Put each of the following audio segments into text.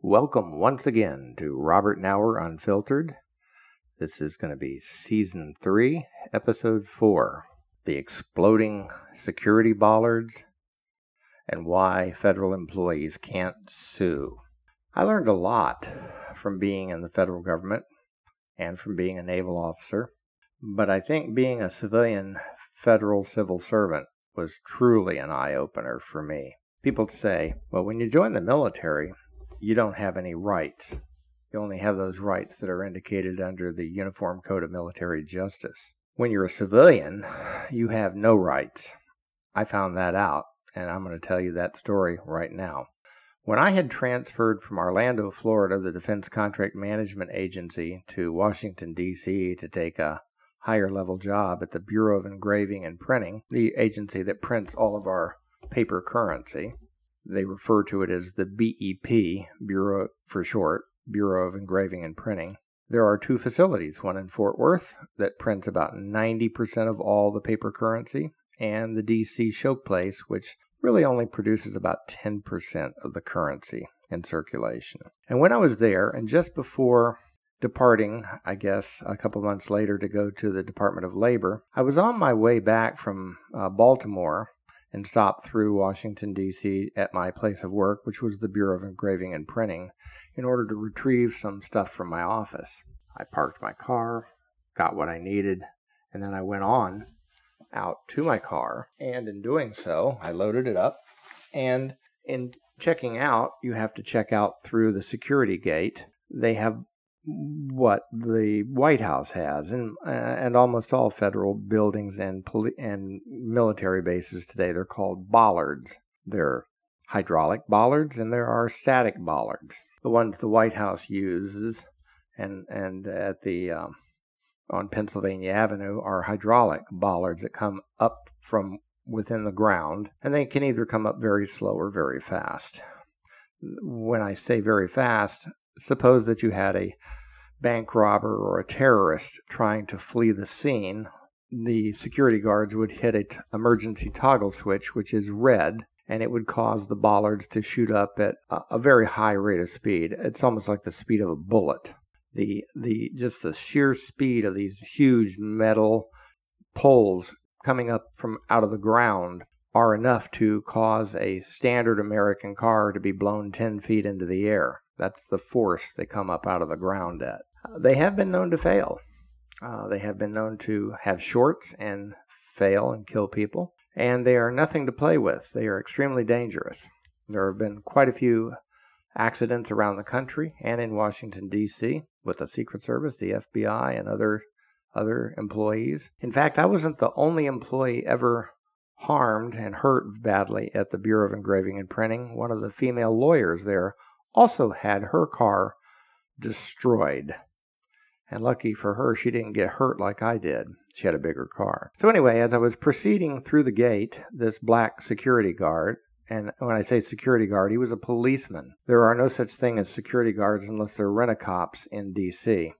Welcome once again to Robert Knauer Unfiltered. This is going to be season three, episode four The Exploding Security Bollards and Why Federal Employees Can't Sue. I learned a lot from being in the federal government and from being a naval officer, but I think being a civilian federal civil servant was truly an eye opener for me. People say, well, when you join the military, you don't have any rights. You only have those rights that are indicated under the Uniform Code of Military Justice. When you're a civilian, you have no rights. I found that out, and I'm going to tell you that story right now. When I had transferred from Orlando, Florida, the Defense Contract Management Agency, to Washington, D.C. to take a higher level job at the Bureau of Engraving and Printing, the agency that prints all of our paper currency, they refer to it as the BEP, Bureau for short, Bureau of Engraving and Printing. There are two facilities, one in Fort Worth that prints about 90% of all the paper currency, and the DC Showplace, which really only produces about 10% of the currency in circulation. And when I was there, and just before departing, I guess, a couple months later to go to the Department of Labor, I was on my way back from uh, Baltimore and stopped through Washington, D.C. at my place of work, which was the Bureau of Engraving and Printing, in order to retrieve some stuff from my office. I parked my car, got what I needed, and then I went on out to my car. And in doing so, I loaded it up. And in checking out, you have to check out through the security gate. They have what the White House has, and uh, and almost all federal buildings and poli- and military bases today. They're called bollards. They're hydraulic bollards, and there are static bollards. The ones the White House uses, and and at the um, on Pennsylvania Avenue are hydraulic bollards that come up from within the ground, and they can either come up very slow or very fast. When I say very fast, suppose that you had a bank robber or a terrorist trying to flee the scene, the security guards would hit an t- emergency toggle switch, which is red, and it would cause the bollards to shoot up at a, very high rate of speed. It's almost like the speed of a bullet. The the just the sheer speed of these huge metal poles coming up from out of the ground are enough to cause a standard American car to be blown 10 feet into the air. That's the force they come up out of the ground at. Uh, they have been known to fail. Uh, they have been known to have shorts and fail and kill people. And they are nothing to play with. They are extremely dangerous. There have been quite a few accidents around the country and in Washington, D.C., with the Secret Service, the FBI, and other, other employees. In fact, I wasn't the only employee ever harmed and hurt badly at the Bureau of Engraving and Printing. One of the female lawyers there also had her car destroyed. And lucky for her, she didn't get hurt like I did. She had a bigger car. So, anyway, as I was proceeding through the gate, this black security guard, and when I say security guard, he was a policeman. There are no such thing as security guards unless they're rent a cops in D.C.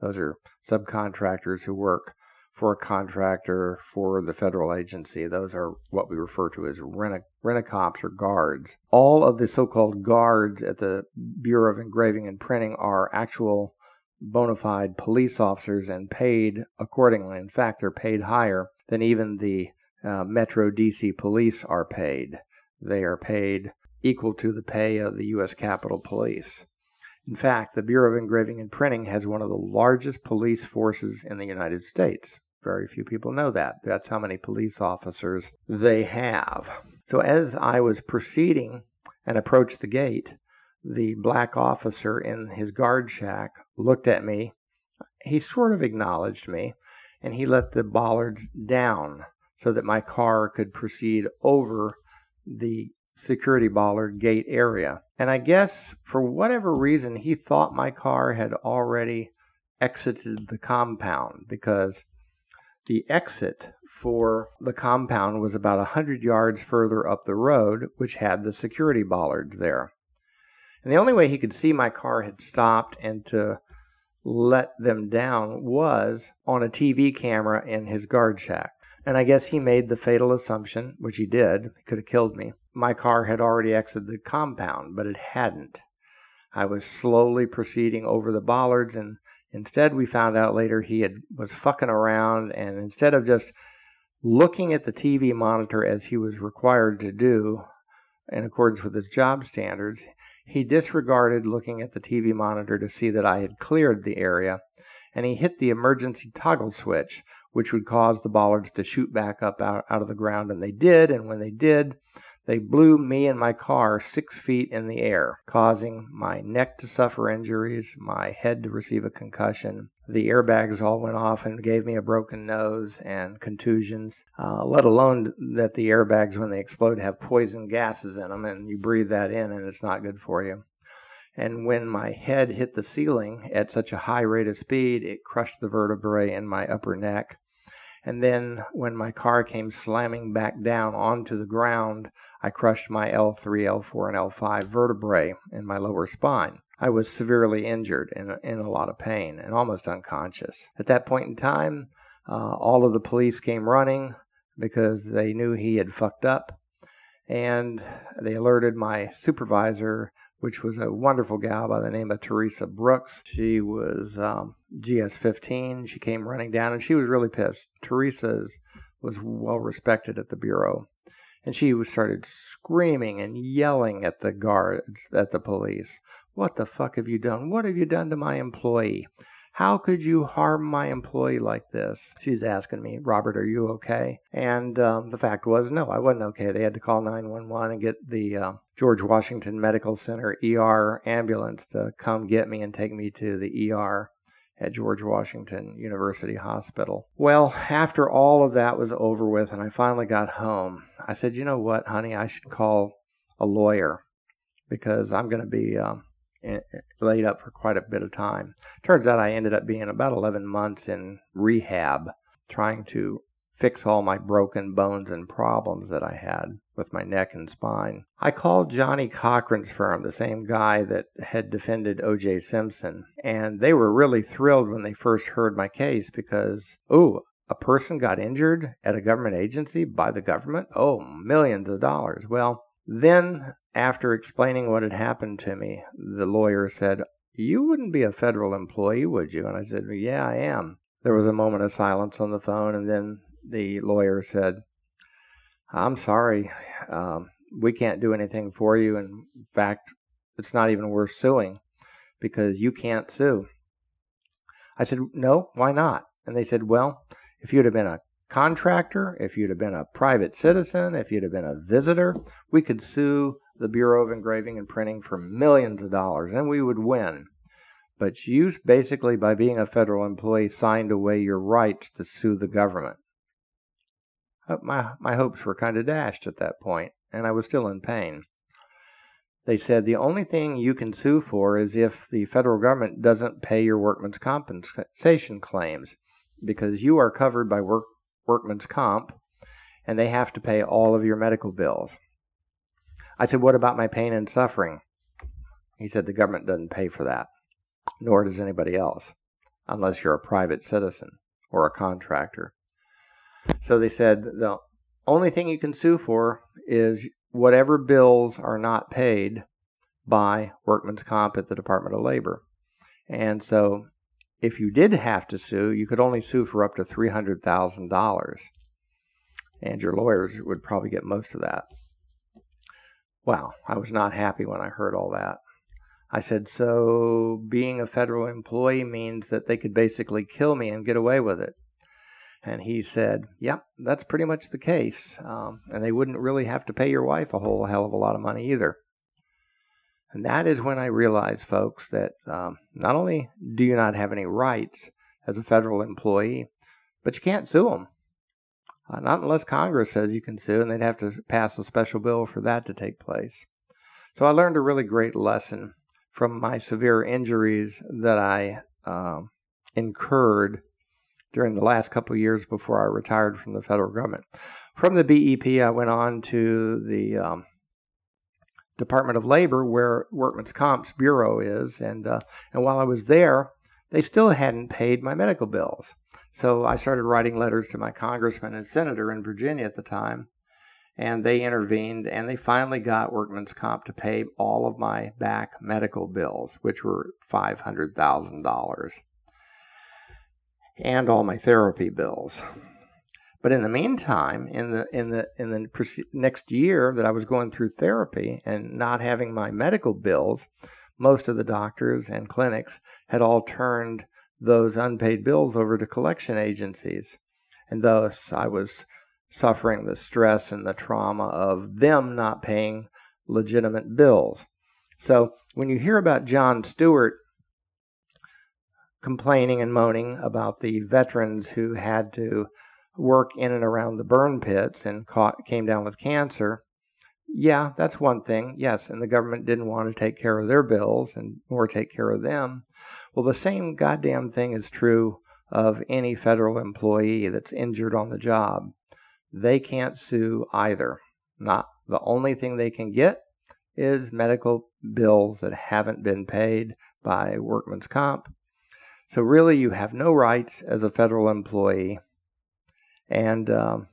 Those are subcontractors who work for a contractor for the federal agency. Those are what we refer to as rent cops or guards. All of the so called guards at the Bureau of Engraving and Printing are actual bona fide police officers and paid accordingly. In fact, they're paid higher than even the uh, Metro DC police are paid. They are paid equal to the pay of the U.S. Capitol Police. In fact, the Bureau of Engraving and Printing has one of the largest police forces in the United States. Very few people know that. That's how many police officers they have. So, as I was proceeding and approached the gate, the black officer in his guard shack looked at me. He sort of acknowledged me, and he let the bollards down so that my car could proceed over the security bollard gate area. And I guess for whatever reason, he thought my car had already exited the compound because the exit for the compound was about a 100 yards further up the road, which had the security bollards there. And the only way he could see my car had stopped and to let them down was on a TV camera in his guard shack. And I guess he made the fatal assumption, which he did, he could have killed me. My car had already exited the compound, but it hadn't. I was slowly proceeding over the bollards, and instead, we found out later he had was fucking around, and instead of just looking at the TV monitor as he was required to do in accordance with his job standards, he disregarded looking at the TV monitor to see that I had cleared the area, and he hit the emergency toggle switch, which would cause the bollards to shoot back up out, out of the ground, and they did, and when they did, they blew me and my car six feet in the air, causing my neck to suffer injuries, my head to receive a concussion. The airbags all went off and gave me a broken nose and contusions, uh, let alone that the airbags, when they explode, have poison gases in them, and you breathe that in and it's not good for you. And when my head hit the ceiling at such a high rate of speed, it crushed the vertebrae in my upper neck. And then when my car came slamming back down onto the ground, I crushed my L3, L4, and L5 vertebrae in my lower spine. I was severely injured and in a lot of pain and almost unconscious. At that point in time, uh, all of the police came running because they knew he had fucked up. And they alerted my supervisor, which was a wonderful gal by the name of Teresa Brooks. She was um, GS 15. She came running down and she was really pissed. Teresa's was well respected at the Bureau and she started screaming and yelling at the guards, at the police. What the fuck have you done? What have you done to my employee? How could you harm my employee like this? She's asking me, Robert, are you okay? And um, the fact was, no, I wasn't okay. They had to call 911 and get the uh, George Washington Medical Center ER ambulance to come get me and take me to the ER at George Washington University Hospital. Well, after all of that was over with and I finally got home, I said, you know what, honey, I should call a lawyer because I'm going to be um, laid up for quite a bit of time. Turns out I ended up being about 11 months in rehab trying to fix all my broken bones and problems that I had with my neck and spine. I called Johnnie Cochran's firm, the same guy that had defended O.J. Simpson, and they were really thrilled when they first heard my case because, oh, a person got injured at a government agency by the government? Oh, millions of dollars. Well, then, after explaining what had happened to me, the lawyer said, You wouldn't be a federal employee, would you? And I said, Yeah, I am. There was a moment of silence on the phone, and then the lawyer said, I'm sorry, um, we can't do anything for you. In fact, it's not even worth suing because you can't sue. I said, No, why not? And they said, Well, if you'd have been a contractor, if you'd have been a private citizen, if you'd have been a visitor, we could sue the Bureau of Engraving and Printing for millions of dollars and we would win. But you basically, by being a federal employee, signed away your rights to sue the government. Uh, my, my hopes were kind of dashed at that point, and I was still in pain. They said the only thing you can sue for is if the federal government doesn't pay your workman's compensation claims, because you are covered by work, workman's comp, and they have to pay all of your medical bills. I said, What about my pain and suffering? He said, The government doesn't pay for that, nor does anybody else, unless you're a private citizen or a contractor. So they said the only thing you can sue for is whatever bills are not paid by workman's comp at the Department of Labor. And so if you did have to sue, you could only sue for up to $300,000. And your lawyers would probably get most of that. Wow, I was not happy when I heard all that. I said, so being a federal employee means that they could basically kill me and get away with it. And he said, Yep, that's pretty much the case. Um, and they wouldn't really have to pay your wife a whole hell of a lot of money either. And that is when I realized, folks, that um, not only do you not have any rights as a federal employee, but you can't sue them. Uh, not unless Congress says you can sue, and they'd have to pass a special bill for that to take place. So I learned a really great lesson from my severe injuries that I um, incurred during the last couple of years before I retired from the federal government. From the BEP, I went on to the um, Department of Labor, where Workman's Comp's bureau is, and uh, and while I was there, they still hadn't paid my medical bills. So I started writing letters to my congressman and senator in Virginia at the time, and they intervened and they finally got workman's comp to pay all of my back medical bills which were $500000 and all my therapy bills but in the meantime in the in the in the next year that i was going through therapy and not having my medical bills most of the doctors and clinics had all turned those unpaid bills over to collection agencies and thus i was suffering the stress and the trauma of them not paying legitimate bills. So when you hear about Jon Stewart complaining and moaning about the veterans who had to work in and around the burn pits and caught, came down with cancer, yeah, that's one thing. Yes, and the government didn't want to take care of their bills and or take care of them. Well, the same goddamn thing is true of any federal employee that's injured on the job they can't sue either. Not the only thing they can get is medical bills that haven't been paid by workman's comp. So really, you have no rights as a federal employee, and um,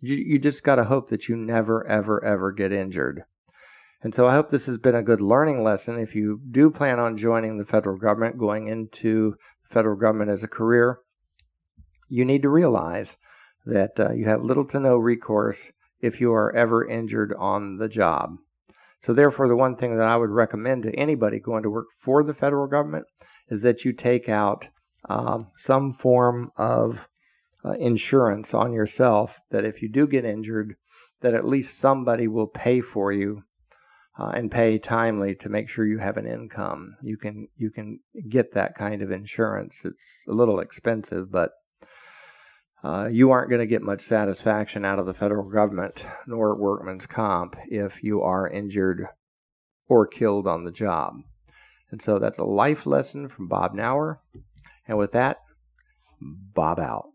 you, you just got to hope that you never, ever, ever get injured. And so I hope this has been a good learning lesson. If you do plan on joining the federal government, going into the federal government as a career, you need to realize that uh, you have little to no recourse if you are ever injured on the job. So, therefore, the one thing that I would recommend to anybody going to work for the federal government is that you take out um, some form of uh, insurance on yourself that if you do get injured, that at least somebody will pay for you uh, and pay timely to make sure you have an income. You can you can get that kind of insurance. It's a little expensive, but uh, you aren't going to get much satisfaction out of the federal government nor workman's comp if you are injured or killed on the job. And so that's a life lesson from Bob Knauer. And with that, Bob out.